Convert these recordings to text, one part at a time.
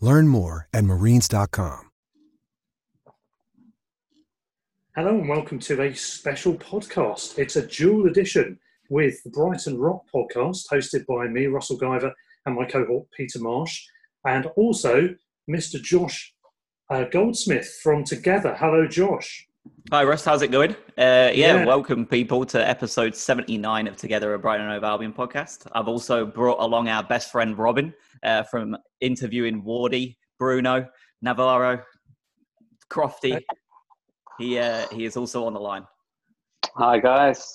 Learn more at marines.com. Hello and welcome to a special podcast. It's a dual edition with the Brighton Rock podcast, hosted by me, Russell Guyver, and my cohort, Peter Marsh, and also Mr. Josh uh, Goldsmith from Together. Hello, Josh. Hi, Russ. How's it going? Uh, yeah, yeah, welcome people to episode 79 of Together, a Brighton Hove Albion podcast. I've also brought along our best friend, Robin, uh, from interviewing Wardy, Bruno, Navarro, Crofty, he uh, he is also on the line. Hi guys.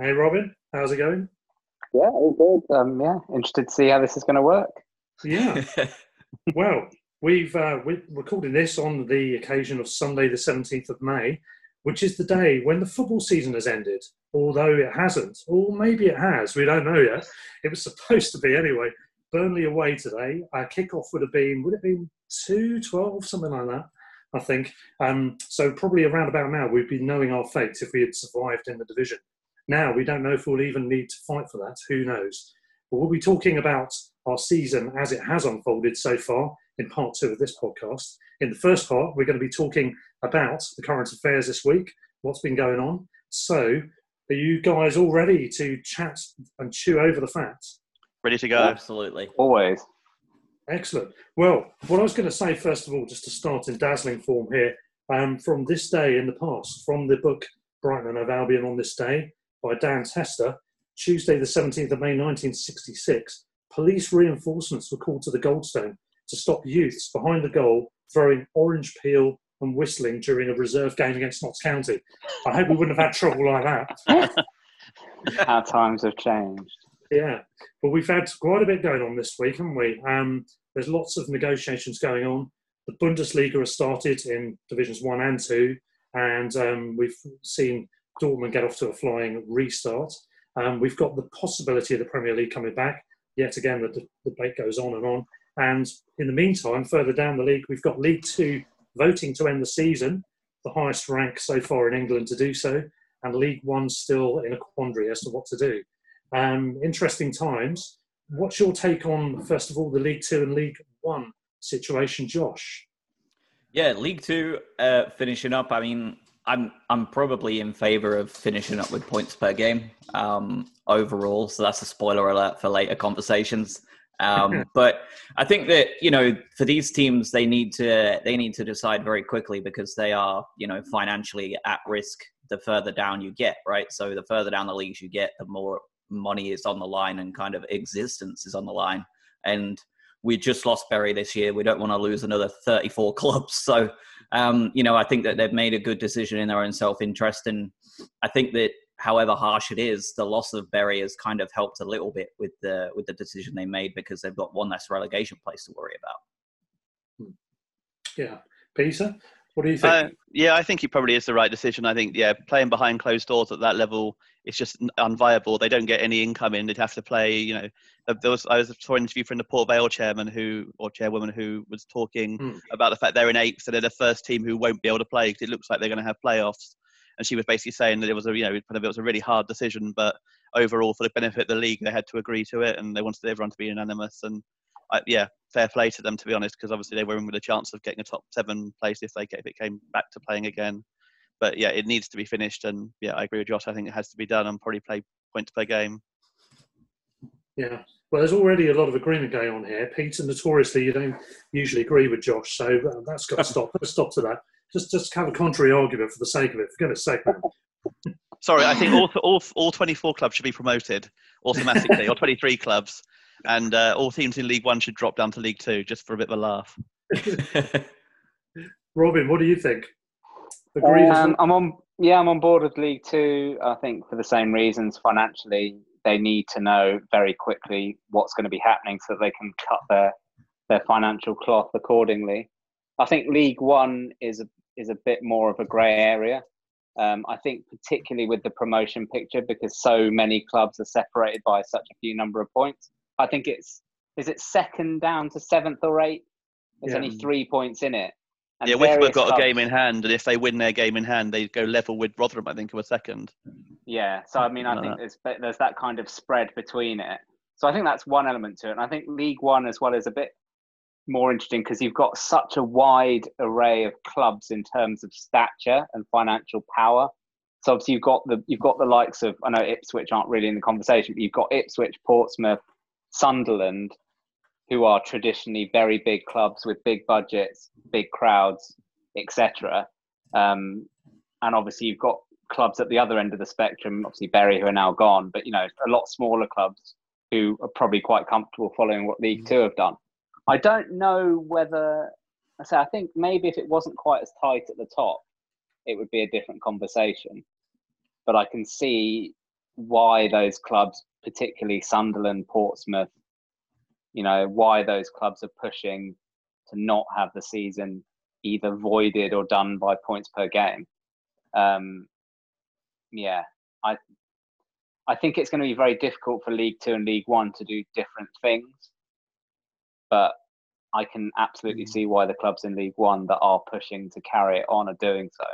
Hey Robin, how's it going? Yeah, all good. Um, yeah, interested to see how this is going to work. Yeah. well, we've uh, we're recording this on the occasion of Sunday, the seventeenth of May, which is the day when the football season has ended. Although it hasn't, or maybe it has, we don't know yet. It was supposed to be anyway. Burnley away today. Our kickoff would have been would it have been two twelve something like that. I think. Um, so probably around about now, we'd be knowing our fate if we had survived in the division. Now we don't know if we'll even need to fight for that. Who knows? But we'll be talking about our season as it has unfolded so far in part two of this podcast. In the first part, we're going to be talking about the current affairs this week, what's been going on. So, are you guys all ready to chat and chew over the facts? Ready to go? Absolutely. Always. Excellent. Well, what I was going to say, first of all, just to start in dazzling form here, um, from this day in the past, from the book Brighton and Hove Albion on this day by Dan Tester, Tuesday, the 17th of May 1966, police reinforcements were called to the Goldstone to stop youths behind the goal throwing orange peel and whistling during a reserve game against Notts County. I hope we wouldn't have had trouble like that. How times have changed. Yeah, but we've had quite a bit going on this week, haven't we? Um, there's lots of negotiations going on. The Bundesliga has started in divisions one and two, and um, we've seen Dortmund get off to a flying restart. Um, we've got the possibility of the Premier League coming back. Yet again, the, the debate goes on and on. And in the meantime, further down the league, we've got League Two voting to end the season, the highest rank so far in England to do so, and League One still in a quandary as to what to do. Um, interesting times. What's your take on, first of all, the League Two and League One situation, Josh? Yeah, League Two uh, finishing up. I mean, I'm I'm probably in favour of finishing up with points per game um, overall. So that's a spoiler alert for later conversations. Um, but I think that you know for these teams they need to they need to decide very quickly because they are you know financially at risk the further down you get. Right, so the further down the leagues you get, the more money is on the line and kind of existence is on the line. And we just lost Bury this year. We don't want to lose another 34 clubs. So, um, you know, I think that they've made a good decision in their own self interest. And I think that however harsh it is, the loss of Bury has kind of helped a little bit with the with the decision they made because they've got one less relegation place to worry about. Hmm. Yeah, Peter, What do you think? Uh, yeah, I think it probably is the right decision. I think, yeah, playing behind closed doors at that level is just unviable. They don't get any income in. They'd have to play, you know. There was, I was saw an interview from the Port Vale chairman who, or chairwoman who was talking hmm. about the fact they're in eighth, so they're the first team who won't be able to play because it looks like they're going to have playoffs. And she was basically saying that it was a, you know, kind of, it was a really hard decision, but overall, for the benefit of the league, they had to agree to it, and they wanted everyone to be unanimous. And I, yeah, fair play to them to be honest, because obviously they were in with a chance of getting a top seven place if they if it came back to playing again. But yeah, it needs to be finished, and yeah, I agree with Josh. I think it has to be done and probably play points per game. Yeah, well, there's already a lot of agreement going on here. Peter, notoriously, you don't usually agree with Josh, so uh, that's got to stop. Put a stop to that. Just, just have a contrary argument for the sake of it. For goodness sake, man. Sorry, I think all, all, all 24 clubs should be promoted automatically, or 23 clubs and uh, all teams in League One should drop down to League Two just for a bit of a laugh. Robin, what do you think? Um, I'm on. Yeah, I'm on board with League Two. I think for the same reasons. Financially, they need to know very quickly what's going to be happening so that they can cut their their financial cloth accordingly. I think League One is a is a bit more of a grey area. Um, I think particularly with the promotion picture because so many clubs are separated by such a few number of points. I think it's is it second down to seventh or eighth. There's yeah. only three points in it. And yeah, Wycombe have got clubs, a game in hand, and if they win their game in hand, they go level with Rotherham. I think, who are second. Yeah, so I mean, I think there's there's that kind of spread between it. So I think that's one element to it, and I think League One as well is a bit more interesting because you've got such a wide array of clubs in terms of stature and financial power. So obviously you've got the you've got the likes of I know Ipswich aren't really in the conversation, but you've got Ipswich, Portsmouth, Sunderland, who are traditionally very big clubs with big budgets, big crowds, etc. Um, and obviously, you've got clubs at the other end of the spectrum, obviously Bury, who are now gone, but you know, a lot smaller clubs who are probably quite comfortable following what League Two have done. I don't know whether I say I think maybe if it wasn't quite as tight at the top, it would be a different conversation. But I can see why those clubs particularly Sunderland, Portsmouth, you know, why those clubs are pushing to not have the season either voided or done by points per game. Um, yeah, I I think it's going to be very difficult for League Two and League One to do different things, but I can absolutely mm. see why the clubs in League One that are pushing to carry it on are doing so.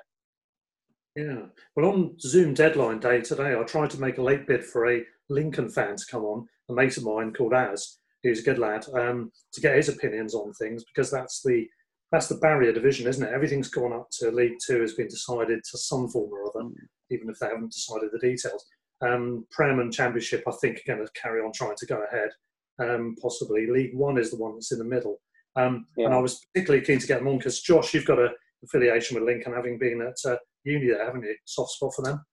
Yeah. Well, on Zoom deadline day today, I tried to make a late bid for a Lincoln fan to come on, a mate of mine called Az, who's a good lad, um, to get his opinions on things because that's the that's the barrier division, isn't it? Everything's gone up to League Two has been decided to some form or other, even if they haven't decided the details. Um, Prem and Championship, I think, are going to carry on trying to go ahead. Um, possibly League One is the one that's in the middle. Um, yeah. And I was particularly keen to get them on because Josh, you've got a affiliation with Lincoln, having been at uh, uni there, haven't you? Soft spot for them.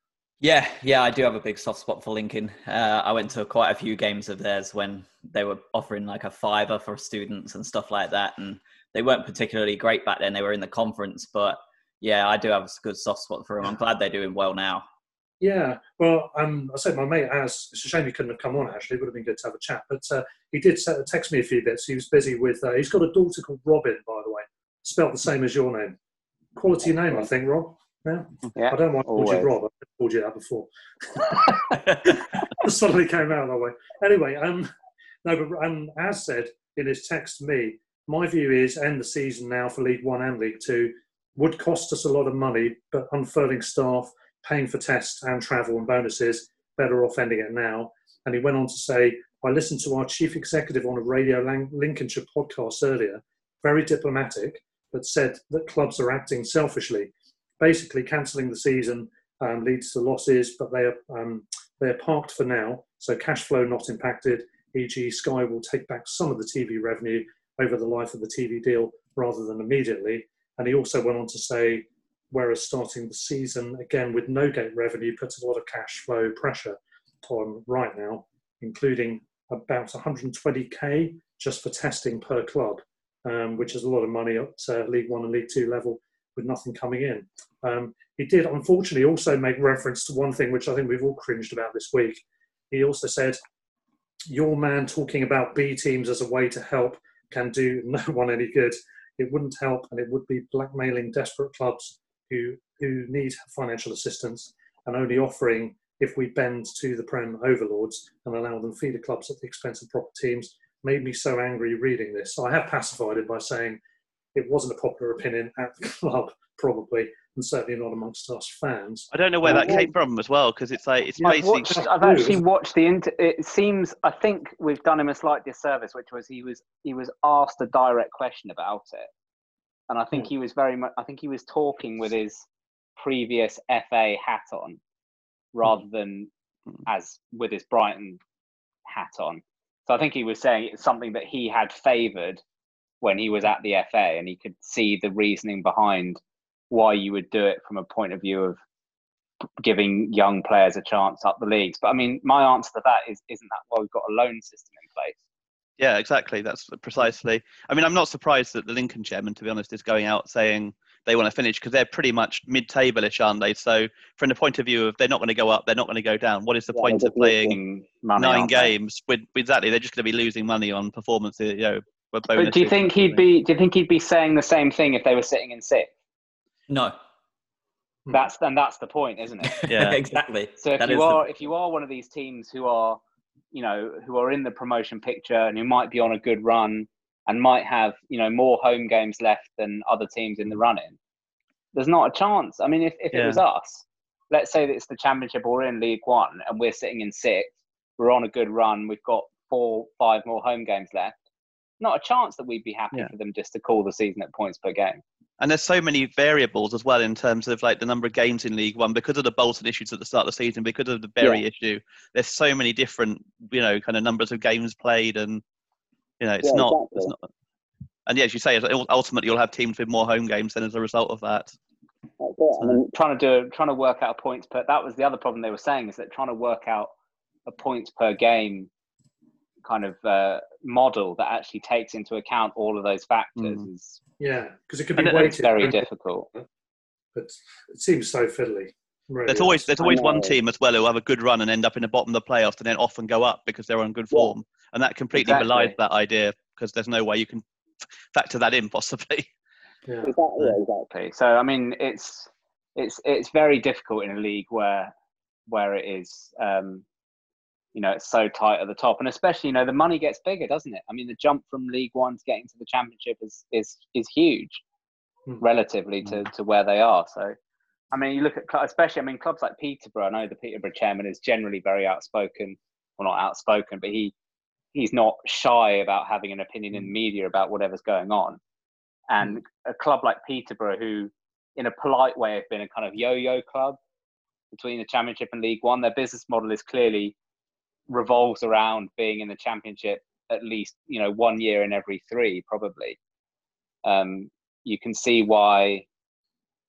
Yeah, yeah, I do have a big soft spot for Lincoln. Uh, I went to quite a few games of theirs when they were offering like a fiver for students and stuff like that, and they weren't particularly great back then. They were in the conference, but yeah, I do have a good soft spot for them. I'm glad they're doing well now. Yeah, well, um, I said my mate as It's a shame he couldn't have come on. Actually, it would have been good to have a chat. But uh, he did text me a few bits. He was busy with. Uh, he's got a daughter called Robin, by the way, spelled the same Az your name. Quality name, I think, Rob. Yeah. yeah I don't want to call you Rob. I've called you that before. suddenly came out that way. Anyway, um, no, but um, Az said in his text to me, my view is end the season now for League One and League Two would cost us a lot of money, but unfurling staff, paying for tests and travel and bonuses, better off ending it now. And he went on to say, I listened to our chief executive on a Radio Lincolnshire podcast earlier, very diplomatic, but said that clubs are acting selfishly basically cancelling the season um, leads to losses, but they are um, they are parked for now, so cash flow not impacted. E.g., Sky will take back some of the TV revenue over the life of the TV deal rather than immediately. And he also went on to say, whereas starting the season again with no gate revenue puts a lot of cash flow pressure on right now, including about 120k just for testing per club, um, which is a lot of money at uh, League One and League Two level with nothing coming in. Um, he did, unfortunately, also make reference to one thing which I think we've all cringed about this week. He also said, Your man talking about B teams as a way to help can do no one any good. it wouldn't help, and it would be blackmailing desperate clubs who who need financial assistance and only offering if we bend to the Prem overlords and allow them feeder clubs at the expense of proper teams. Made me so angry reading this. So I have pacified it by saying it wasn't a popular opinion at the club, probably, and certainly not amongst us fans. I don't know where that came from as well, because it's like it's Yeah, I've, basically. watched, I've actually watched the. Inter- it seems I think we've done him a slight disservice, which was he was he was asked a direct question about it, and I think hmm. he was very much. I think he was talking with his previous FA hat on, rather hmm. than hmm. as with his Brighton hat on. So I think he was saying it's something that he had favoured when he was at the FA, and he could see the reasoning behind why you would do it from a point of view of giving young players a chance up the leagues. But I mean, my answer to that is, isn't that why we've got a loan system in place? Yeah, exactly. That's precisely. I mean, I'm not surprised that the Lincoln chairman, to be honest, is going out saying they want to finish because they're pretty much mid-table-ish, aren't they? So, from the point of view of they're not going to go up, they're not going to go down. What is the Yeah, point of playing nine games? With exactly, they're just going to be losing money on performances. You know, But do you think he'd everything. be? Do you think he'd be saying the same thing if they were sitting in sixth? No. That's and that's the point, isn't it? Yeah. exactly. So if That you is the- are if you are one of these teams who are, you know, who are in the promotion picture and who might be on a good run and might have, you know, more home games left than other teams in the running, there's not a chance. I mean, if, if it was us, let's say that it's the championship or we're in League One and we're sitting in sixth, we're on a good run, we've got four, five more home games left. Not a chance that we'd be happy Yeah. for them just to call the season at points per game. And there's so many variables as well in terms of like the number of games in League One because of the Bolton issues at the start of the season, because of the Bury issue. There's so many different, you know, kind of numbers of games played, and you know, it's Yeah, not, exactly. it's not. And yeah, as you say, ultimately you'll have teams with more home games then as a result of that. I mean, trying to do trying to work out points per that was the other problem they were saying is that trying to work out a points per game kind of uh, model that actually takes into account all of those factors Mm. is Yeah, because it could be And it- weighted. it's very but difficult. it seems so fiddly. really There's always there's always one team as well who have a good run and end up in the bottom of the playoffs and then often go up because they're on good Yeah. form, and that completely Exactly. belies that idea because there's no way you can factor that in possibly. Yeah. Exactly. exactly. So I mean, it's it's it's very difficult in a league where where it is, um, you know, it's so tight at the top, and especially you know the money gets bigger, doesn't it? I mean, the jump from League One to getting to the Championship is is is huge Hmm. relatively to hmm. to where they are. So. I mean, you look at, especially, I mean, clubs like Peterborough. I know the Peterborough chairman is generally very outspoken, well, not outspoken, but he he's not shy about having an opinion in the media about whatever's going on. Hmm. And a club like Peterborough, who in a polite way have been a kind of yo-yo club between the Championship and League One, their business model is clearly revolves around being in the Championship at least you know one year in every three, probably. Um, you can see why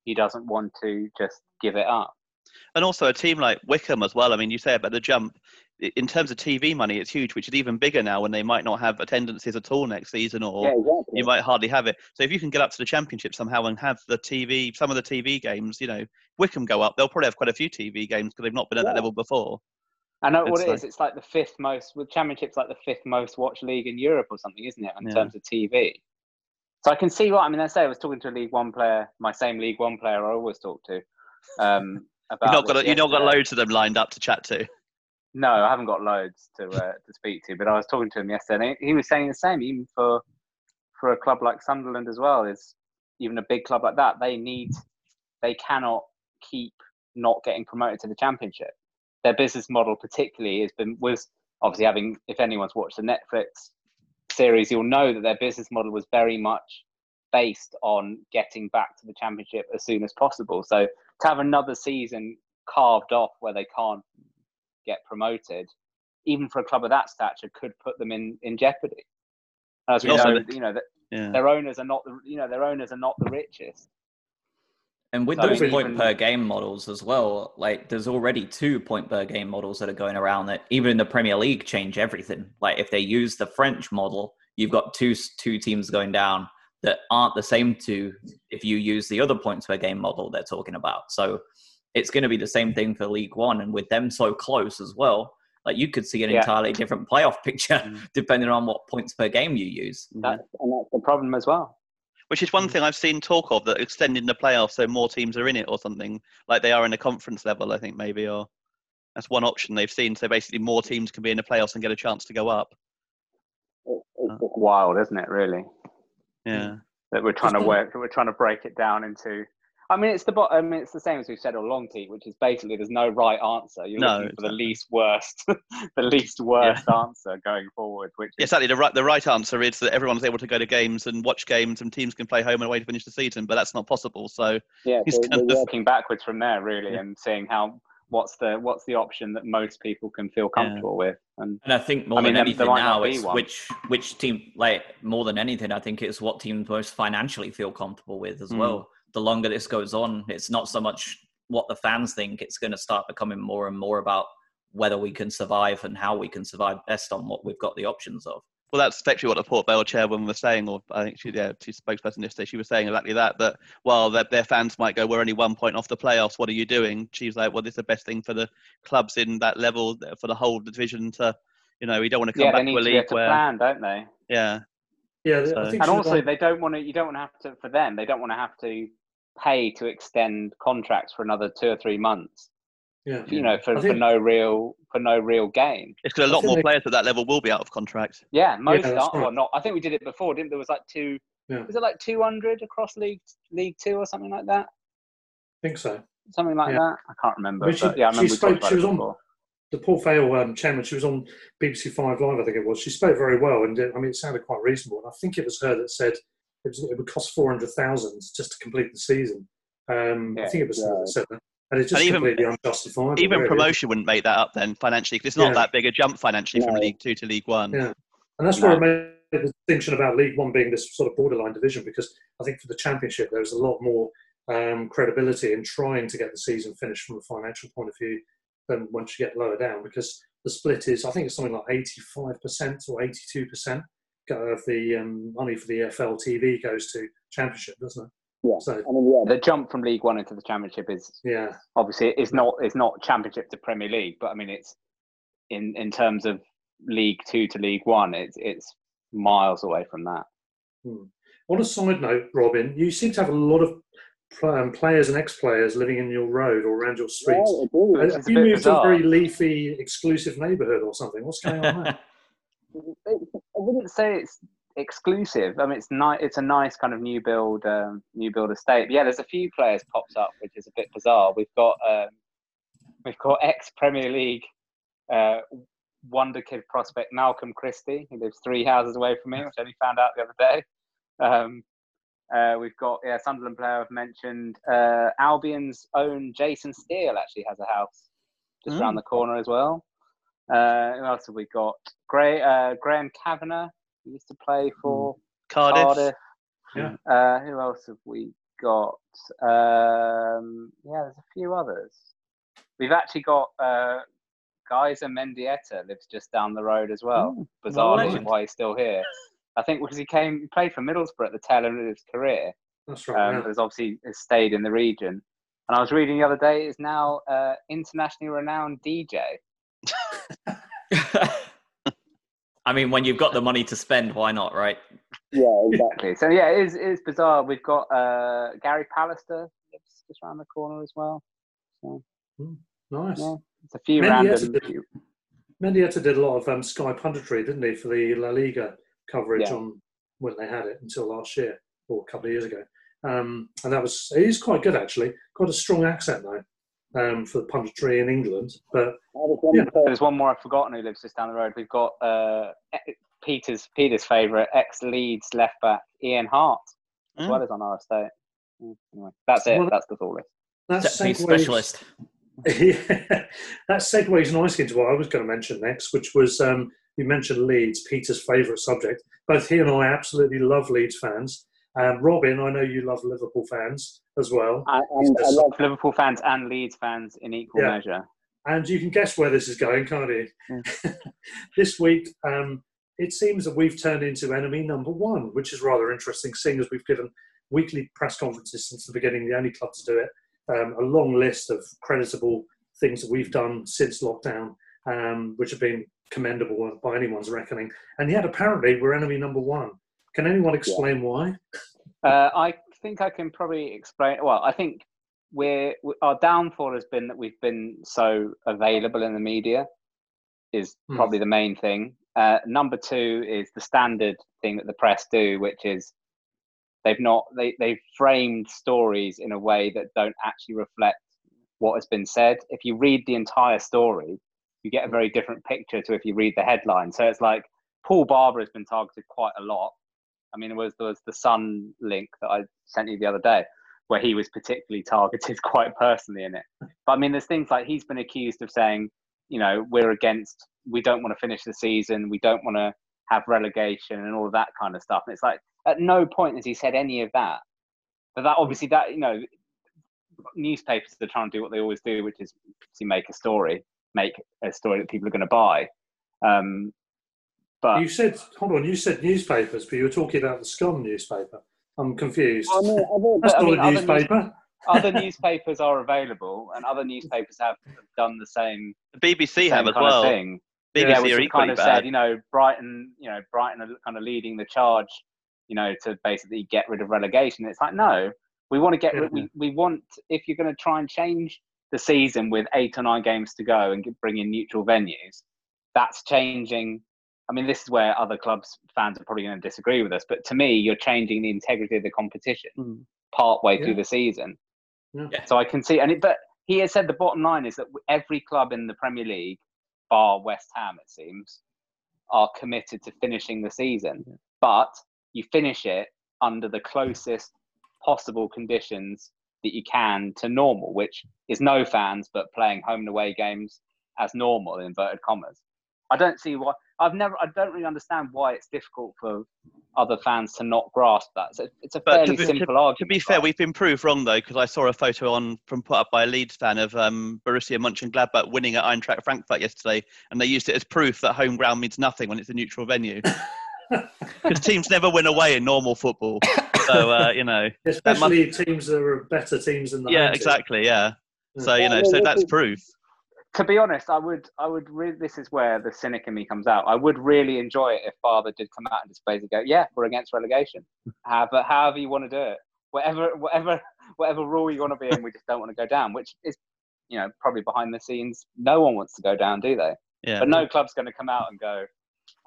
he doesn't want to just give it up. And also a team like Wycombe as well. I mean, you say about the jump. In terms of TV money, it's huge, which is even bigger now when they might not have attendances at all next season, or exactly. you might hardly have it. So if you can get up to the championship somehow and have the TV, some of the TV games, you know, Wycombe go up, they'll probably have quite a few TV games because they've not been at that level before. I know what it like- is. It's like the fifth most. With Championship's like the fifth most watched league in Europe or something, isn't it? In Yeah. terms of TV. So I can see what I mean. I say I was talking to a League One player, my same League One player I always talk to. Um, about You've not got you've not got loads of them lined up to chat to. No, I haven't got loads to uh, to speak to, but I was talking to him yesterday. And he he was saying the same, even for for a club like Sunderland as well. Is even a big club like that, they need, they cannot keep not getting promoted to the Championship. Their business model, particularly, has been was obviously having. If anyone's watched the Netflix series, you'll know that their business model was very much based on getting back to the Championship as soon as possible. So to have another season carved off where they can't get promoted, even for a club of that stature, could put them in, in jeopardy. As we know, you know that Yeah. their owners are not the you know their owners are not the richest. And with those even- point per game models as well, like there's already two point per game models that are going around that even in the Premier League change everything. Like if they use the French model, you've got two two teams going down that aren't the same two if you use the other points per game model they're talking about. So it's going to be the same thing for League One, and with them so close as well, like you could see an Yeah. entirely different playoff picture Mm. depending on what points per game you use. That, and that's the problem as well. Which is one mm. thing I've seen talk of that extending the playoffs so more teams are in it or something like they are in a conference level. I think maybe or that's one option they've seen. So basically, more teams can be in the playoffs and get a chance to go up. It's wild, isn't it? Really. Yeah. That we're trying to work. We're trying to break it down into I mean, it's the I mean, it's the same as we've said all along, Pete, which is basically there's no right answer. You're no, looking for the least worst, the least worst yeah. answer going forward. Which is... exactly the right the right answer is that everyone's able to go to games and watch games, and teams can play home and away to finish the season. But that's not possible. So yeah, so we're working backwards from there really, yeah. and seeing how what's the what's the option that most people can feel comfortable yeah. with. And, and I think more I than mean, anything now, it's which which team like more than anything, I think it's what teams most financially feel comfortable with as mm. well the longer this goes on, it's not so much what the fans think. It's going to start becoming more and more about whether we can survive and how we can survive best on what we've got the options of. Well, that's effectively what the Port Vale chairwoman was saying, or I think she, yeah, she's spokesperson yesterday. She was saying exactly that. That while their, their fans might go, "We're only one point off the playoffs. What are you doing?" She's like, "Well, this is the best thing for the clubs in that level for the whole division to, you know, we don't want to come yeah, back to a league to where, plan, don't they? Yeah, yeah. So. And also, they don't want to. You don't want to have to. For them, they don't want to have to pay to extend contracts for another two or three months. Yeah, you know, for, think, for no real for no real gain. It's because a lot more they, players at that level will be out of contract. Yeah, most yeah, are. Right. Well, not. I think we did it before, didn't there? Was like two. Yeah. Was it like two hundred across league League Two or something like that? I think so. Something like yeah. that. I can't remember. I mean, she, yeah, I remember she, spoke, she was on the Port Vale um, chairman. She was on BBC Five Live, I think it was. She spoke very well, and it, I mean, it sounded quite reasonable. And I think it was her that said it, was, it would cost four hundred thousand just to complete the season. Um, yeah, I think it was yeah. seven. And it's just and even, completely unjustified. Even really. promotion wouldn't make that up then financially because it's not yeah. that big a jump financially from League Two to League One. Yeah, and that's no. where I made the distinction about League One being this sort of borderline division because I think for the Championship there was a lot more um, credibility in trying to get the season finished from a financial point of view than once you get lower down because the split is I think it's something like 85% or 82% of the um, money for the EFL TV goes to Championship, doesn't it? Yeah, so, I mean, yeah, the jump from League One into the Championship is yeah. Obviously, it's not it's not Championship to Premier League, but I mean, it's in in terms of League Two to League One, it's it's miles away from that. Hmm. On a side note, Robin, you seem to have a lot of um, players and ex-players living in your road or around your streets. Yeah, have you moved bizarre. to a very leafy, exclusive neighbourhood or something? What's going on there? I wouldn't say it's exclusive. I mean, it's nice. It's a nice kind of new build, um, new build estate. But yeah, there's a few players pops up, which is a bit bizarre. We've got um, we've got ex Premier League uh, wonder kid prospect Malcolm Christie, who lives three houses away from me, which I only found out the other day. Um, uh, we've got yeah, Sunderland player I've mentioned. Uh, Albion's own Jason Steele actually has a house just mm. around the corner as well. Uh, who else have we got? Gray, uh, Graham Kavanagh he used to play hmm. for Cardiff. Cardiff. Yeah. Uh, who else have we got? Um, yeah, there's a few others. We've actually got uh, Gaizka Mendieta lives just down the road as well. Ooh, Bizarrely, why he's still here. I think because he came, he played for Middlesbrough at the tail end of his career. That's right. Um, yeah. Has obviously has stayed in the region. And I was reading the other day, is now uh, internationally renowned DJ. I mean, when you've got the money to spend, why not, right? Yeah, exactly. so yeah, it is, it is bizarre. We've got uh, Gary Pallister just around the corner as well. So mm, nice. Yeah, it's a few Mendieta random. Did, Mendieta did a lot of um, Sky punditry, didn't he, for the La Liga coverage yeah. on when they had it until last year or a couple of years ago. Um, and that was he's quite good actually. Got a strong accent though um, for the punditry in England. But yeah. there's one more I've forgotten who lives just down the road. We've got uh, Peter's Peter's favourite ex Leeds left back Ian Harte as mm. well as on our estate. Mm, anyway, that's it. Well, that's the full list. That's segues, specialist. yeah, that segues nicely into what I was going to mention next, which was um, you mentioned Leeds, Peter's favourite subject. Both he and I absolutely love Leeds fans. Um, Robin, I know you love Liverpool fans as well. I, I love Liverpool fans and Leeds fans in equal yeah. measure. And you can guess where this is going, can't you? Mm. this week, um, it seems that we've turned into enemy number one, which is rather interesting, seeing as we've given weekly press conferences since the beginning, the only club to do it. Um, a long list of creditable things that we've done since lockdown, um, which have been commendable by anyone's reckoning. And yet, apparently, we're enemy number one. Can anyone explain yeah. why? Uh, I think I can probably explain. Well, I think we're our downfall has been that we've been so available in the media, is hmm. probably the main thing. Uh, number two is the standard thing that the press do, which is they've not they they've framed stories in a way that don't actually reflect what has been said. If you read the entire story, you get a very different picture to if you read the headline. So it's like Paul Barber has been targeted quite a lot. I mean, it was there was the Sun link that I sent you the other day, where he was particularly targeted quite personally in it. But I mean, there's things like he's been accused of saying, you know, we're against, we don't want to finish the season, we don't want to have relegation and all of that kind of stuff. And it's like at no point has he said any of that. But that obviously that you know, newspapers are trying to do what they always do, which is make a story, make a story that people are going to buy. Um, but you said, hold on, you said newspapers, but you were talking about the Scum newspaper. I'm confused. Oh, no, That's not mean, a newspaper. Other, newspapers are available, and other newspapers have done the same. The BBC have as well. Thing. BBC yeah, which are kind of bad. said, you know, Brighton, you know, Brighton are kind of leading the charge, you know, to basically get rid of relegation. It's like, no, we want to get rid. We, we want if you're going to try and change the season with eight or nine games to go and bring in neutral venues, that's changing I mean, this is where other clubs fans are probably going to disagree with us, but to me, you're changing the integrity of the competition mm. part way yeah. through the season. Yeah. So I can see, and it, but he has said the bottom line is that every club in the Premier League, bar West Ham, it seems, are committed to finishing the season. Yeah. But you finish it under the closest possible conditions that you can to normal, which is no fans, but playing home and away games as normal, in inverted commas. I don't see why. I've never. I don't really understand why it's difficult for other fans to not grasp that. It's a, it's a fairly to, simple to, argument. To be fair, we've been proved wrong though, because I saw a photo on from put up by a Leeds fan of um, Borussia Mönchengladbach winning at Eintracht Frankfurt yesterday, and they used it as proof that home ground means nothing when it's a neutral venue. Because teams never win away in normal football, so uh, you know. Especially must... teams that are better teams than the. Yeah, exactly. Yeah. So you know, so that's proof to be honest, I would, I would really. This is where the cynic in me comes out. I would really enjoy it if Barber did come out and just basically go, "Yeah, we're against relegation. However, however you want to do it, whatever, whatever, whatever rule you want to be in, we just don't want to go down." Which is, you know, probably behind the scenes, no one wants to go down, do they? Yeah. But no club's going to come out and go,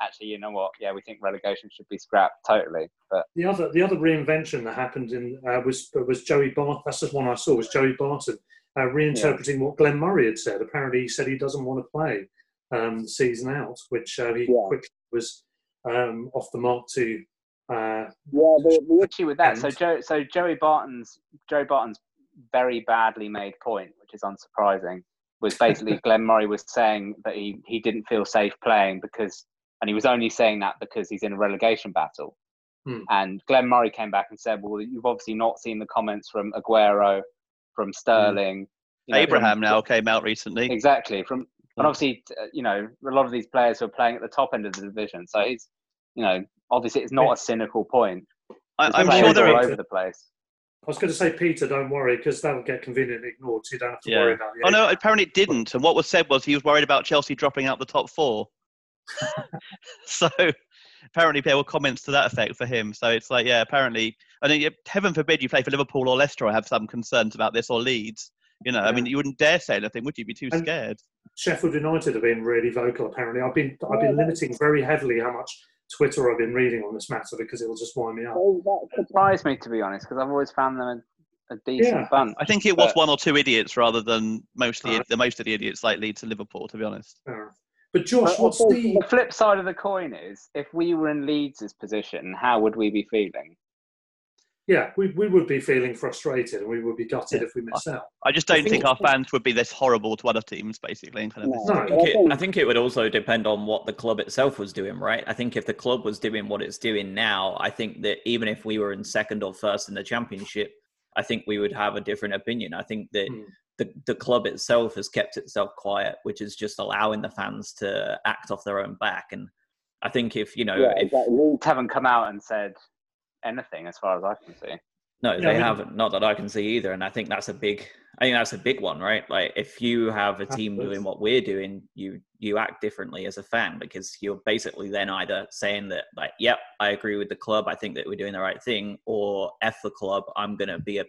actually, you know what? Yeah, we think relegation should be scrapped totally. But the other, the other reinvention that happened in uh, was was Joey Barton. That's the one I saw. Was Joey Barton uh, reinterpreting yeah. what Glenn Murray had said. Apparently, he said he doesn't want to play um, season out, which uh, he yeah. quickly was um, off the mark to. Uh, yeah, the, the issue with that. So Joe, so Joey Barton's Joe Barton's very badly made point, which is unsurprising, was basically Glenn Murray was saying that he he didn't feel safe playing because, and he was only saying that because he's in a relegation battle. Hmm. And Glenn Murray came back and said, "Well, you've obviously not seen the comments from Aguero from mm. Sterling. You know, Abraham from, now came out recently. Exactly. From and mm. obviously, uh, you know, a lot of these players who are playing at the top end of the division. So he's, you know, obviously it's not a cynical point. I, am sure they're all over the place. I was going to say, Peter, don't worry, because that will get conveniently ignored, so you don't have to yeah. worry about it. Oh, no, apparently it didn't. And what was said was he was worried about Chelsea dropping out the top four. so apparently there were comments to that effect for him. So it's like, yeah, apparently, I mean, heaven forbid you play for Liverpool or Leicester I have some concerns about this or Leeds. You know, yeah. I mean, you wouldn't dare say anything, would you? Be too and scared. Sheffield United have been really vocal. Apparently, I've been I've been limiting very heavily how much Twitter I've been reading on this matter because it will just wind me up. that surprised me to be honest, because I've always found them a, a decent yeah. bunch. I think it was but... one or two idiots rather than mostly uh-huh. the most of the idiots like Leeds and Liverpool, to be honest. But Josh, but what's the... the flip side of the coin is if we were in Leeds' position, how would we be feeling? Yeah, we, we would be feeling frustrated and we would be gutted yeah. if we missed out. I just don't I think, think, our fans would be this horrible to other teams, basically. Kind of no. I, think it, I think it would also depend on what the club itself was doing, right? I think if the club was doing what it's doing now, I think that even if we were in second or first in the championship, I think we would have a different opinion. I think that hmm the, the club itself has kept itself quiet, which is just allowing the fans to act off their own back. And I think if you know, yeah, if exactly. haven't come out and said anything as far as I can see. No, yeah, they I mean, haven't. Not that I can see either. And I think that's a big, I think that's a big one, right? Like if you have a team doing what we're doing, you you act differently as a fan because you're basically then either saying that like, yep, I agree with the club, I think that we're doing the right thing, or F the club, I'm gonna be a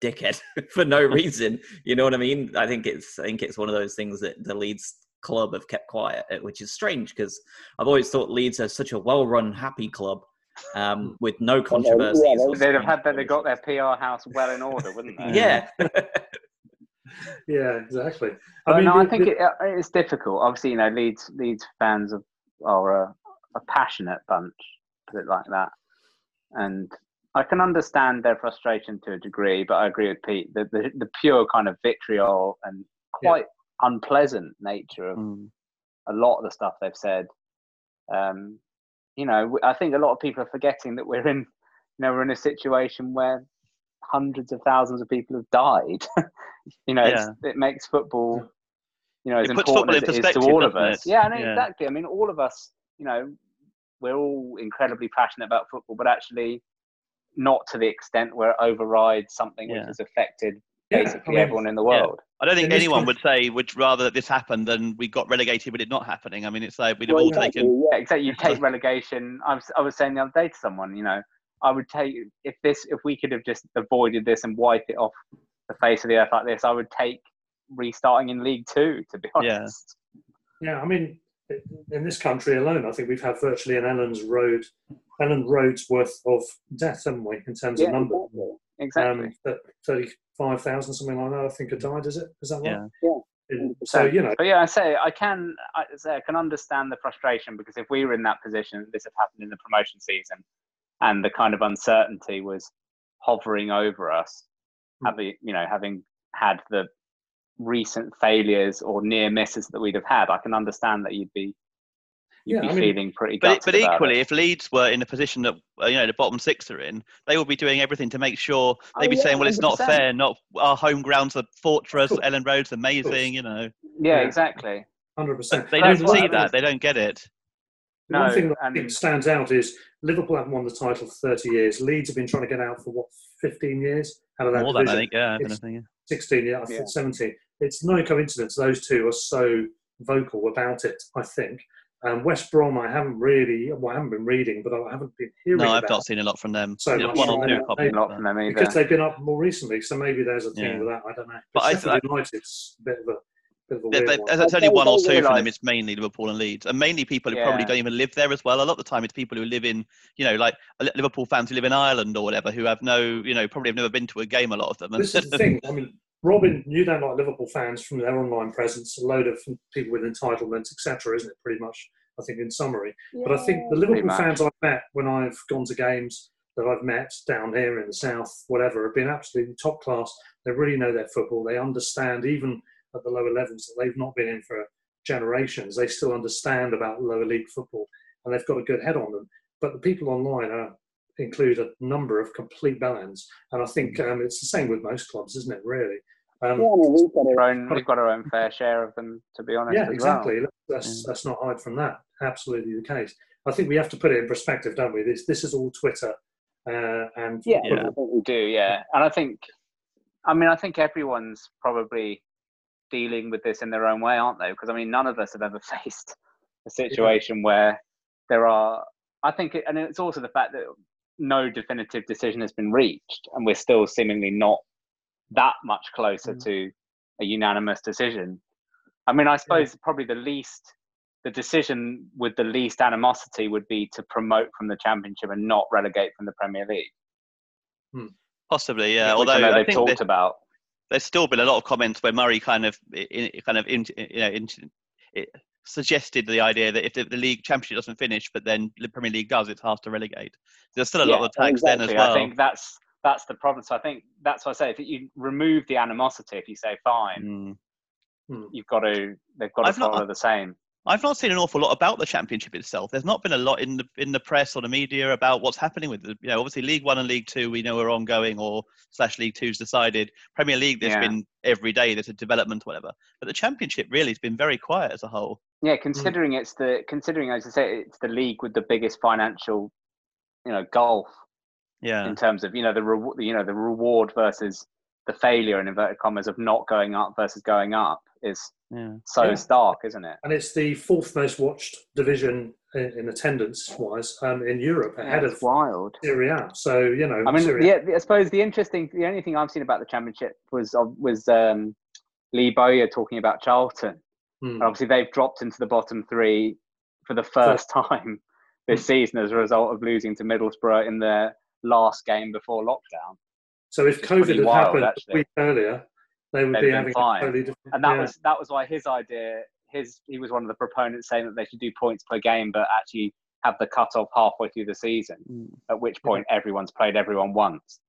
dickhead for no reason. You know what I mean? I think it's I think it's one of those things that the Leeds club have kept quiet, which is strange because I've always thought Leeds are such a well-run, happy club um, with no controversy. Yeah, they'd have had that. They got their PR house well in order, wouldn't they? yeah. yeah, exactly. I mean, no, the, I think the, it, uh, it's difficult. Obviously, you know, Leeds Leeds fans are, are a, a passionate bunch, put it like that, and I can understand their frustration to a degree. But I agree with Pete. The the, the pure kind of vitriol and quite yeah. unpleasant nature of mm. a lot of the stuff they've said um, you know, I think a lot of people are forgetting that we're in, you know, we're in a situation where hundreds of thousands of people have died. you know, yeah. it makes football, you know, as important as it is to all of us. It? Yeah, no, yeah. exactly. I mean, all of us, you know, we're all incredibly passionate about football, but actually not to the extent where it overrides something yeah. which has affected basically I mean, everyone in the world. I don't think anyone would say would rather that this happened than we got relegated with it not happening. I mean, it's like we'd have well, all exactly, taken. Yeah, exactly. You take relegation. I was, I was saying the other day to someone, you know, I would take if this if we could have just avoided this and wiped it off the face of the earth like this, I would take restarting in League Two. To be honest. Yeah. Yeah, I mean, in this country alone, I think we've had virtually an Ellen's Road, Elland Road's worth of death, haven't we, in terms yeah, of number? Exactly. Um, 35,000, something like that, I think, have died, is it? Is that right? Yeah. yeah. So, you know. But yeah, I say, I can, I, say, I can understand the frustration because if we were in that position, this had happened in the promotion season and the kind of uncertainty was hovering over us, mm. having, you know, having had the recent failures or near misses that we'd have had, I can understand that you'd be you'd yeah, be I mean, feeling pretty. But, but equally, it. if Leeds were in a position that uh, you know the bottom six are in, they would be doing everything to make sure they'd oh, be yeah, saying, "Well, it's 100%. not fair. Not our home ground's a fortress. Cool. Elland Road's amazing." You know. Yeah, exactly. Hundred percent. They don't see that. They don't get it. No, One thing that and, stands out is Liverpool haven't won the title for 30 years. Leeds have been trying to get out for what 15 years out of that More division. than I think, yeah, anything, yeah. 16, yeah, I think yeah. 17. It's no coincidence those two are so vocal about it. I think um, West Brom, I haven't really, well, I haven't been reading, but I haven't been hearing. No, I've not seen a lot from them. So much one or two copies. Not from them either. Because they've been up more recently, so maybe there's a thing yeah. with that. I don't know. But, but I, Sheffield I, United's a bit of a. As it's only one or two from them, it's mainly Liverpool and Leeds, and mainly people who yeah. probably don't even live there as well. A lot of the time, it's people who live in, you know, like Liverpool fans who live in Ireland or whatever, who have no, you know, probably have never been to a game. A lot of them. This is the thing. I mean, Robin, you don't like Liverpool fans from their online presence, a load of people with entitlements, etc., isn't it? Pretty much I think, in summary. Yeah, but I think the Liverpool fans I've met when I've gone to games that I've met down here in the south, whatever, have been absolutely top class. They really know their football. They understand, even at the lower levels that they've not been in for generations, they still understand about lower league football and they've got a good head on them. But the people online are, include a number of complete bellends. And I think um, it's the same with most clubs, isn't it, really? Um, yeah, I mean, we've got our own, we've got our own fair share of them, to be honest. Yeah, exactly. Well. Let's, let's not hide from that. Absolutely the case. I think we have to put it in perspective, don't we? This this is all Twitter, uh, and yeah, yeah. I think we do. Yeah, and I think, I mean, I think everyone's probably dealing with this in their own way, aren't they? Because I mean, none of us have ever faced a situation yeah. where there are. I think, it, and it's also the fact that no definitive decision has been reached, and we're still seemingly not that much closer mm. to a unanimous decision. I mean, I suppose yeah. probably the least, the decision with the least animosity would be to promote from the championship and not relegate from the Premier League. Hmm. Possibly, yeah. Although I know they've talked about. There's still been a lot of comments where Murray kind of, kind of, in, you know, in, it suggested the idea that if the, the, league championship doesn't finish, but then the Premier League does, it's hard to relegate. There's still a yeah, lot of tags exactly. then as well. I think that's that's the problem. So I think that's what I say. If you remove the animosity, if you say fine, mm. you've got to they've got to I've follow not, the same. I've not seen an awful lot about the championship itself. There's not been a lot in the in the press or the media about what's happening with the, You know, obviously League One and League Two we know are ongoing or slash League Two's decided. Premier League there's yeah. been every day there's a development, whatever. But the championship really has been very quiet as a whole. Yeah, considering mm. it's the considering as I say it's the league with the biggest financial, you know, golf yeah in terms of you know the reward you know the reward versus the failure in inverted commas of not going up versus going up is yeah. so yeah. dark, isn't it? And it's the fourth most watched division in, in attendance wise um, in Europe ahead yeah, of wild Serie A. So you know, I mean, yeah, I suppose the interesting, the only thing I've seen about the championship was was um, Lee Bowyer talking about Charlton. Hmm. Obviously, they've dropped into the bottom three for the first so, time this hmm. season as a result of losing to Middlesbrough in their last game before lockdown. So if COVID had wild, happened actually. a week earlier, they would be having fine. Totally different, and that yeah. was that was why his idea. His he was one of the proponents saying that they should do points per game, but actually have the cut off halfway through the season. Mm. At which point yeah. everyone's played everyone once.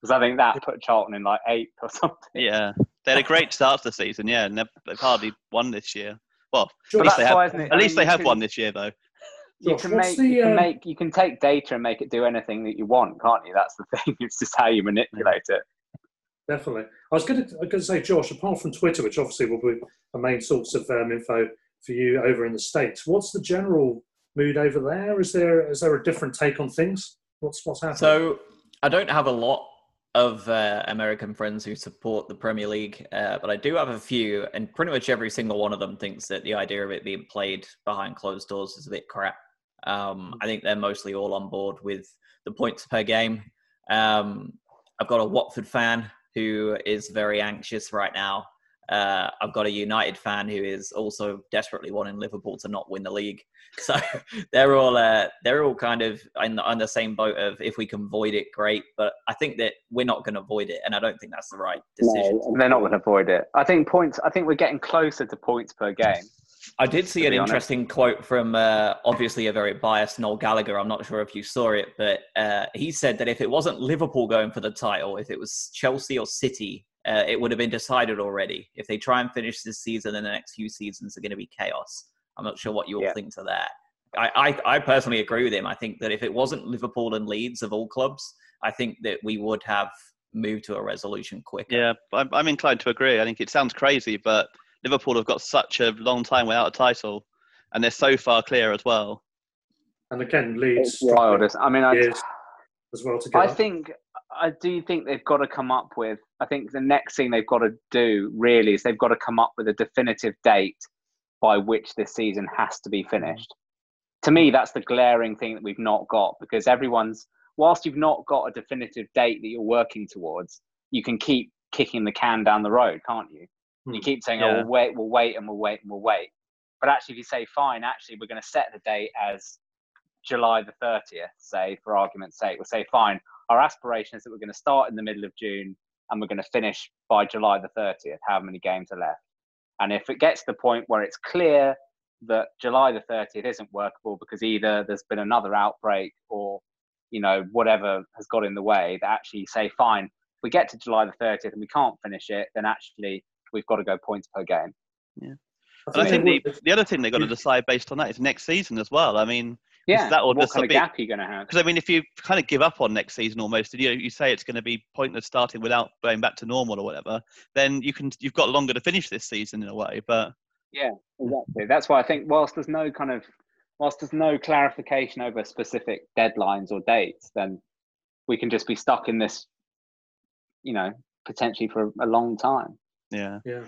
Because I think that put Charlton in like eighth or something. Yeah, they had a great start to the season. Yeah, and they've, they've hardly won this year. Well, at least they have. Why, at least they have can, won this year, though. You can make the, you can um... make you can take data and make it do anything that you want, can't you? That's the thing. It's just how you manipulate it. Definitely. I was going to, going to say, Josh. Apart from Twitter, which obviously will be a main source of um, info for you over in the states, what's the general mood over there? Is there is there a different take on things? What's what's happening? So I don't have a lot of uh, American friends who support the Premier League, uh, but I do have a few, and pretty much every single one of them thinks that the idea of it being played behind closed doors is a bit crap. Um, mm. I think they're mostly all on board with the points per game. Um, I've got a Watford fan who is very anxious right now. Uh, I've got a United fan who is also desperately wanting Liverpool to not win the league. So they're all uh, they're all kind of on the, on the same boat of if we can avoid it, great. But I think that we're not going to avoid it, and I don't think that's the right decision. No, they're not going to avoid it. I think points. I think we're getting closer to points per game. I did see an interesting honest. quote from uh, obviously a very biased Noel Gallagher. I'm not sure if you saw it, but uh, he said that if it wasn't Liverpool going for the title, if it was Chelsea or City, uh, it would have been decided already. If they try and finish this season, then the next few seasons are going to be chaos. I'm not sure what you all yeah. think to that. I, I, I personally agree with him. I think that if it wasn't Liverpool and Leeds of all clubs, I think that we would have moved to a resolution quicker. Yeah, I'm, I'm inclined to agree. I think it sounds crazy, but Liverpool have got such a long time without a title, and they're so far clear as well. And again, Leeds. wild. I mean, I, as well together. I think I do think they've got to come up with. I think the next thing they've got to do really is they've got to come up with a definitive date by which this season has to be finished. To me, that's the glaring thing that we've not got because everyone's whilst you've not got a definitive date that you're working towards, you can keep kicking the can down the road, can't you? You keep saying, oh, yeah. "Oh, we'll wait, we'll wait, and we'll wait, and we'll wait." But actually, if you say, "Fine," actually, we're going to set the date as July the 30th, say, for argument's sake, we'll say, "Fine." Our aspiration is that we're going to start in the middle of June and we're going to finish by July the 30th. How many games are left? And if it gets to the point where it's clear that July the 30th isn't workable because either there's been another outbreak or you know whatever has got in the way, that actually say, "Fine." If we get to July the 30th and we can't finish it, then actually we've got to go points per game. Yeah. And I think the, the other thing they've got to decide based on that is next season as well. I mean, yeah, that what kind of gap are you going to have? Because I mean, if you kind of give up on next season almost, and you you say it's going to be pointless starting without going back to normal or whatever, then you can you've got longer to finish this season in a way. But yeah, exactly. That's why I think whilst there's no kind of whilst there's no clarification over specific deadlines or dates, then we can just be stuck in this, you know, potentially for a long time. Yeah. Yeah.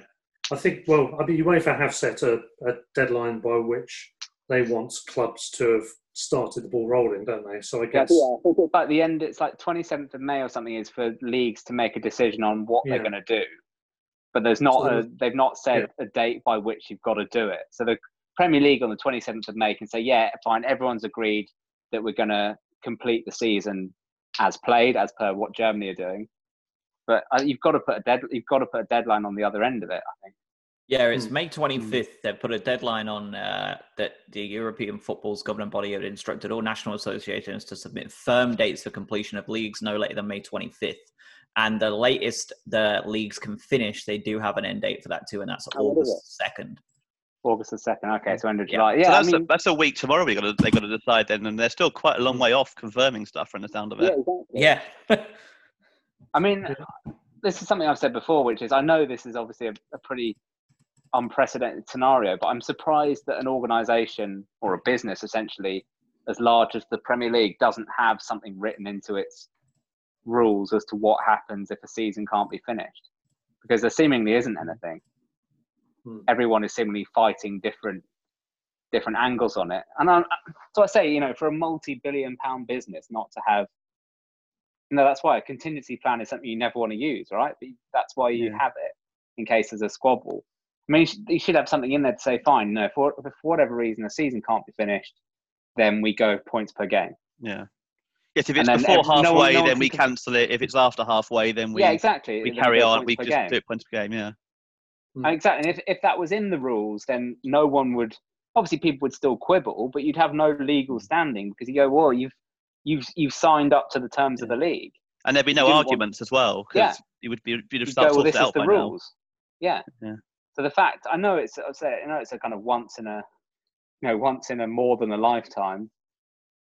I think, well, I mean, UEFA have set a, a deadline by which they want clubs to have started the ball rolling, don't they? So I guess. Yeah, I think it's like the end, it's like 27th of May or something is for leagues to make a decision on what yeah. they're going to do. But there's not so, a, they've not said yeah. a date by which you've got to do it. So the Premier League on the 27th of May can say, yeah, fine, everyone's agreed that we're going to complete the season as played, as per what Germany are doing. But uh, you've got to put a dead, you've got to put a deadline on the other end of it. I think. Yeah, it's hmm. May 25th. Hmm. They've put a deadline on uh, that the European football's governing body had instructed all national associations to submit firm dates for completion of leagues no later than May 25th. And the latest the leagues can finish, they do have an end date for that too, and that's oh, August 2nd. August the second. Okay, so end of July. Yeah, yeah so that's, I mean, a, that's a week tomorrow. We got to they got to decide then, and they're still quite a long way off confirming stuff from the sound of it. Yeah, exactly. yeah. I mean, this is something I've said before, which is I know this is obviously a, a pretty unprecedented scenario, but I'm surprised that an organisation or a business essentially as large as the Premier League doesn't have something written into its rules as to what happens if a season can't be finished, because there seemingly isn't anything. Hmm. Everyone is seemingly fighting different different angles on it, and I, so I say, you know, for a multi-billion pound business, not to have no, that's why a contingency plan is something you never want to use, right? But that's why you yeah. have it in case there's a squabble. I mean, you should, you should, have something in there to say, fine, no, for, for whatever reason the season can't be finished, then we go points per game. Yeah. Yes, if it's before halfway, no one, no then we cancel it. If it's after halfway, then we yeah, exactly. We carry on. We just game. do it points per game. Yeah. Mm. Exactly. And if if that was in the rules, then no one would. Obviously, people would still quibble, but you'd have no legal standing because you go, well, you've you've you've signed up to the terms yeah. of the league, and there'd be no arguments want... as well because yeah. you would be you'd have started well, this is the rules. Yeah. yeah. So the fact I know it's I say I know it's a kind of once in a you know once in a more than a lifetime,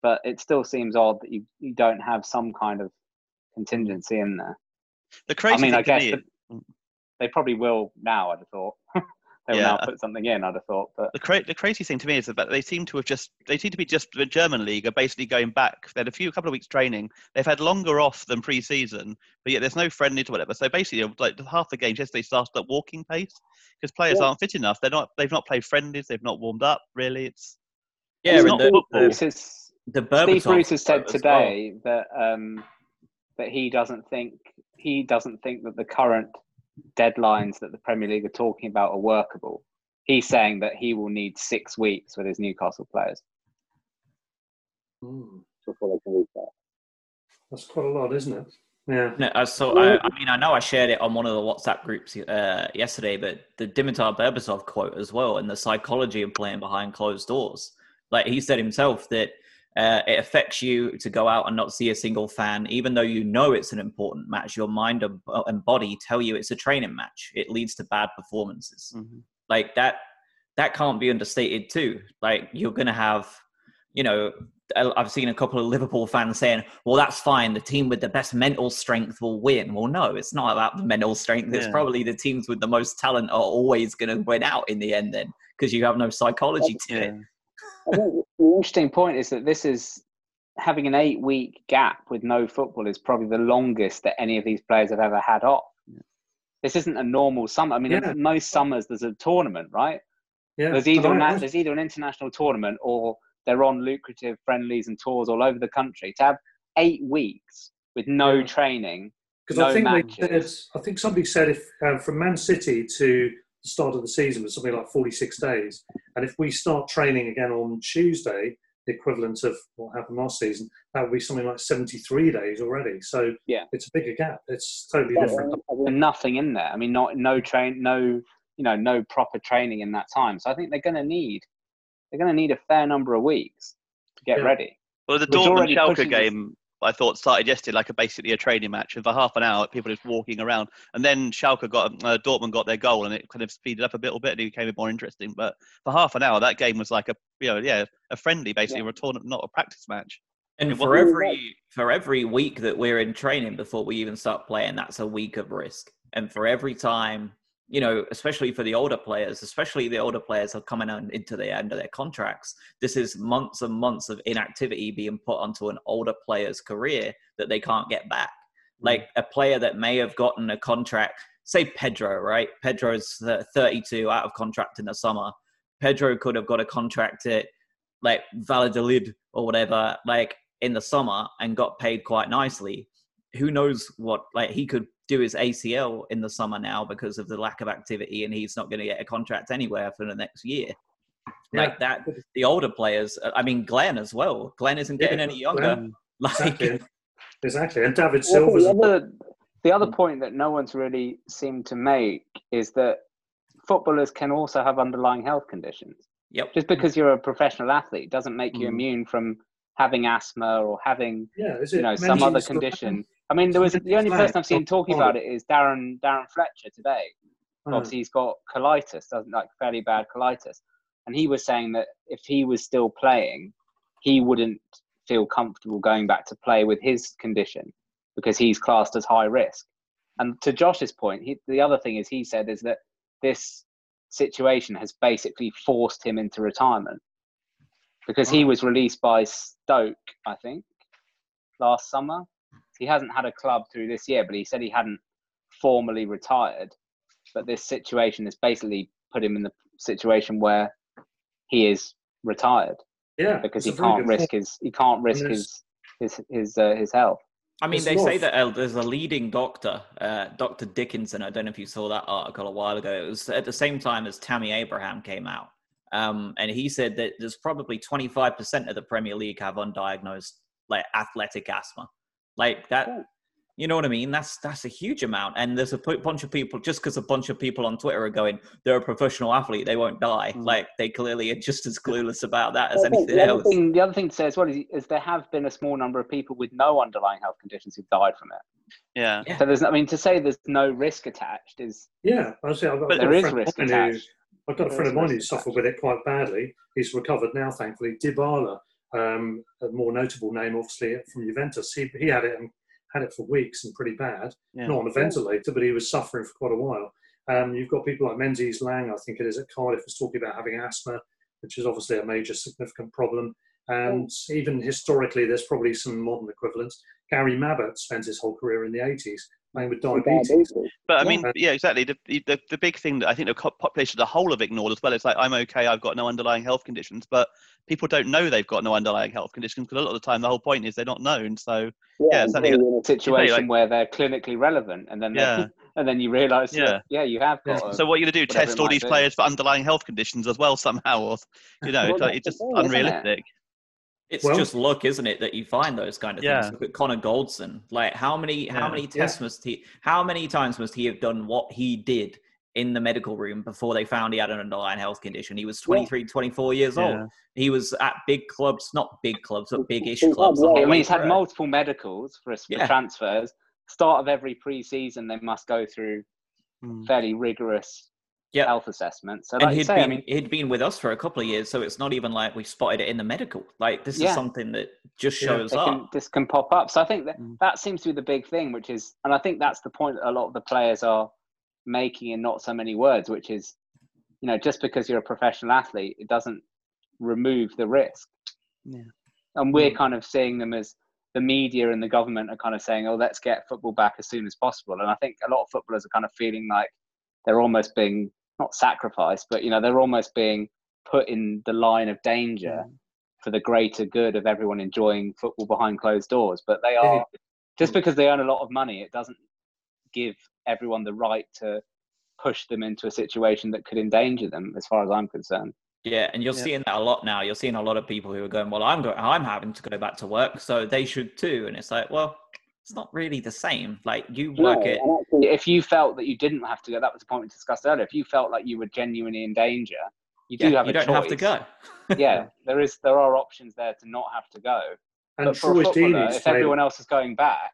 but it still seems odd that you you don't have some kind of contingency in there. The crazy I mean, I guess the, they probably will now. I'd have thought. they will yeah. now put something in. I'd have thought. But the, cra- the crazy thing to me is that they seem to have just they seem to be just the German league are basically going back. They had a few couple of weeks training. They've had longer off than pre-season, but yet there's no friendly to whatever. So basically, like half the games yesterday started at walking pace because players yeah. aren't fit enough. They're not. They've not played friendlies. They've not warmed up really. It's yeah. It's not the, the, the Steve Bruce has said today well. that um, that he doesn't think he doesn't think that the current deadlines that the Premier League are talking about are workable. He's saying that he will need six weeks with his Newcastle players mm. before they can restart. That's quite a lot, isn't it? Yeah. No, so I, I, mean, I know I shared it on one of the WhatsApp groups uh, yesterday, but the Dimitar Berbatov quote as well, and the psychology of playing behind closed doors. Like he said himself that uh, it affects you to go out and not see a single fan, even though you know it's an important match. Your mind and body tell you it's a training match. It leads to bad performances. Mm-hmm. Like that, that can't be understated too. Like you're gonna have, you know, I've seen a couple of Liverpool fans saying, "Well, that's fine. The team with the best mental strength will win." Well, no, it's not about the mental strength. It's probably the teams with the most talent are always going to win out in the end, then, because you have no psychology to it. I think the interesting point is that this is having an eight week gap with no football is probably the longest that any of these players have ever had off. This isn't a normal summer. I mean, yeah. most summers there's a tournament, right? Yeah. There's either an, there's either an international tournament or they're on lucrative friendlies and tours all over the country. To have eight weeks with no yeah. training, because no I think matches. I think somebody said if uh, from Man City to the start of the season was something like 46 days. And if we start training again on Tuesday, the equivalent of what happened last season, that would be something like 73 days already. So yeah, it's a bigger gap. It's totally yeah, different. And nothing in there. I mean, not no train, no you know, no proper training in that time. So I think they're going to need they're going to need a fair number of weeks to get yeah. ready. Well, the Dortmund Schalke game I thought started yesterday like a basically a training match. And for half an hour, people just walking around, and then Schalke got uh, Dortmund got their goal, and it kind of speeded up a little bit, and it became a bit more interesting. But for half an hour, that game was like a you know yeah a friendly basically, yeah. a tournament, not a practice match. And for every for every week that we're in training before we even start playing, that's a week of risk. And for every time you know, especially for the older players, especially the older players are coming on into the end of their contracts. This is months and months of inactivity being put onto an older player's career that they can't get back. Mm. Like a player that may have gotten a contract, say Pedro, right? Pedro's 32 out of contract in the summer. Pedro could have got a contract at like Valladolid or whatever, like in the summer and got paid quite nicely. Who knows what, like he could do his ACL in the summer now because of the lack of activity, and he's not going to get a contract anywhere for the next year. Yeah. Like that, the older players. Uh, I mean, Glenn as well. Glenn isn't getting yeah, any younger. Glenn, like exactly. exactly, and David Silva. the, other, the other point that no one's really seemed to make is that footballers can also have underlying health conditions. Yep. Just because you're a professional athlete doesn't make you mm. immune from having asthma or having yeah, you know some other condition. I mean, there was the only person I've seen talking about it is Darren Darren Fletcher today. Mm. Obviously, he's got colitis, doesn't like fairly bad colitis, and he was saying that if he was still playing, he wouldn't feel comfortable going back to play with his condition because he's classed as high risk. And to Josh's point, he, the other thing is he said is that this situation has basically forced him into retirement because he was released by Stoke, I think, last summer he hasn't had a club through this year, but he said he hadn't formally retired. But this situation has basically put him in the situation where he is retired. Yeah, because he can't risk his he can't risk his his his uh, his health. I mean, they say that uh, there's a leading doctor, uh, Dr. Dickinson. I don't know if you saw that article a while ago. It was at the same time as Tammy Abraham came out. Um, and he said that there's probably 25% of the Premier League have undiagnosed like athletic asthma. Like that, Ooh. You know what I mean? That's that's a huge amount, and there's a bunch of people. Just because a bunch of people on Twitter are going, they're a professional athlete, they won't die. Mm. Like they clearly are just as clueless about that as anything the else. Thing, the other thing to say as well is, is, there have been a small number of people with no underlying health conditions who've died from it. Yeah. So there's, I mean, to say there's no risk attached is. Yeah, I say I've got, but there is risk attached. I've got a friend of mine who suffered with it quite badly. He's recovered now, thankfully. Dybala, um, a more notable name, obviously, from Juventus. He, he had it and had it for weeks and pretty bad. Yeah. Not on a ventilator, but he was suffering for quite a while. Um, you've got people like Menzies Lang, I think it is at Cardiff, was talking about having asthma, which is obviously a major significant problem. And mm. even historically, there's probably some modern equivalents. Gary Mabbutt spent his whole career in the 80s playing with diabetes. But I mean, yeah, exactly. The, the, the big thing that I think the population as a whole have ignored as well is like, I'm okay, I've got no underlying health conditions, but people don't know they've got no underlying health conditions because a lot of the time the whole point is they're not known. So yeah, yeah it's in a situation like, where they're clinically relevant, and then yeah. and then you realise, yeah, that, yeah, you have got. Yeah. so what you're you gonna do? Test all these be. players for underlying health conditions as well somehow, or you know, well, it's, like, it's just thing, unrealistic. It's well, just luck, isn't it, that you find those kind of yeah. things. Look at Connor Goldson. Like how many how many tests yeah. must he how many times must he have done what he did in the medical room before they found he had an underlying health condition? He was 23, 24 years old. He was at big clubs, not big clubs, but big-ish clubs. I mean, he's had multiple medicals for, for transfers. Start of every pre-season, they must go through mm. fairly rigorous yep. health assessment. So, like and he'd say, been I mean, he'd been with us for a couple of years, so it's not even like we spotted it in the medical. Like this yeah. is something that just shows yeah, up. Can, this can pop up. So I think that mm. that seems to be the big thing, which is, and I think that's the point that a lot of the players are making in not so many words, which is, you know, just because you're a professional athlete, it doesn't remove the risk. Yeah. And we're mm. kind of seeing them as the media and the government are kind of saying, "Oh, let's get football back as soon as possible." And I think a lot of footballers are kind of feeling like they're almost being not sacrificed, but you know they're almost being put in the line of danger mm. for the greater good of everyone enjoying football behind closed doors. But they are just because they earn a lot of money, it doesn't give everyone the right to push them into a situation that could endanger them, as far as I'm concerned. Yeah, and you're yeah. seeing that a lot now. You're seeing a lot of people who are going, "Well, I'm going, I'm having to go back to work, so they should too." And it's like, well, it's not really the same. Like you work no, it. If you felt that you didn't have to go, that was the point we discussed earlier. If you felt like you were genuinely in danger, you do yeah, have you a don't choice. have to go. yeah, there is. There are options there to not have to go. And but for Troy a footballer, if everyone else is going back,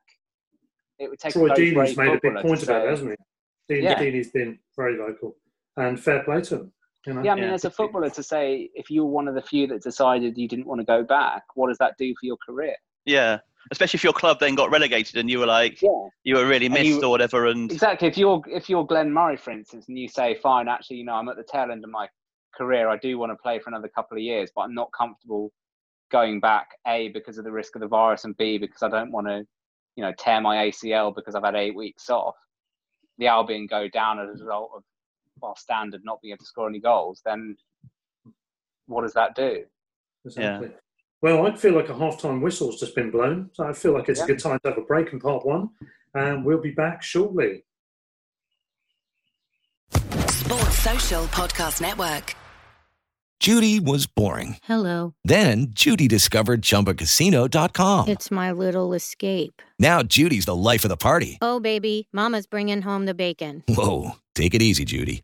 it would take. Troy Deeney's made a big point about it, hasn't he? Dean, yeah. Deeney's been very vocal, and fair play to him. You know? Yeah, I mean, yeah. as a footballer, to say if you were one of the few that decided you didn't want to go back, what does that do for your career? Yeah, especially if your club then got relegated and you were like yeah. you were really missed you, or whatever and exactly. If you're if you're glenn murray for instance and you say fine actually you know i'm at the tail end of my career. I do want to play for another couple of years but i'm not comfortable going back a because of the risk of the virus and b because i don't want to you know tear my acl because i've had eight weeks off. The albion go down as a result of our standard not being able to score any goals then what does that do? Exactly. yeah well, I feel like a half-time whistle's just been blown, so I feel like it's yeah. a good time to have a break in part one, and we'll be back shortly. Sports Social Podcast Network. Judy was boring. Hello. Then Judy discovered ChumbaCasino.com. It's my little escape. Now Judy's the life of the party. Oh, baby, Mama's bringing home the bacon. Whoa, take it easy, Judy.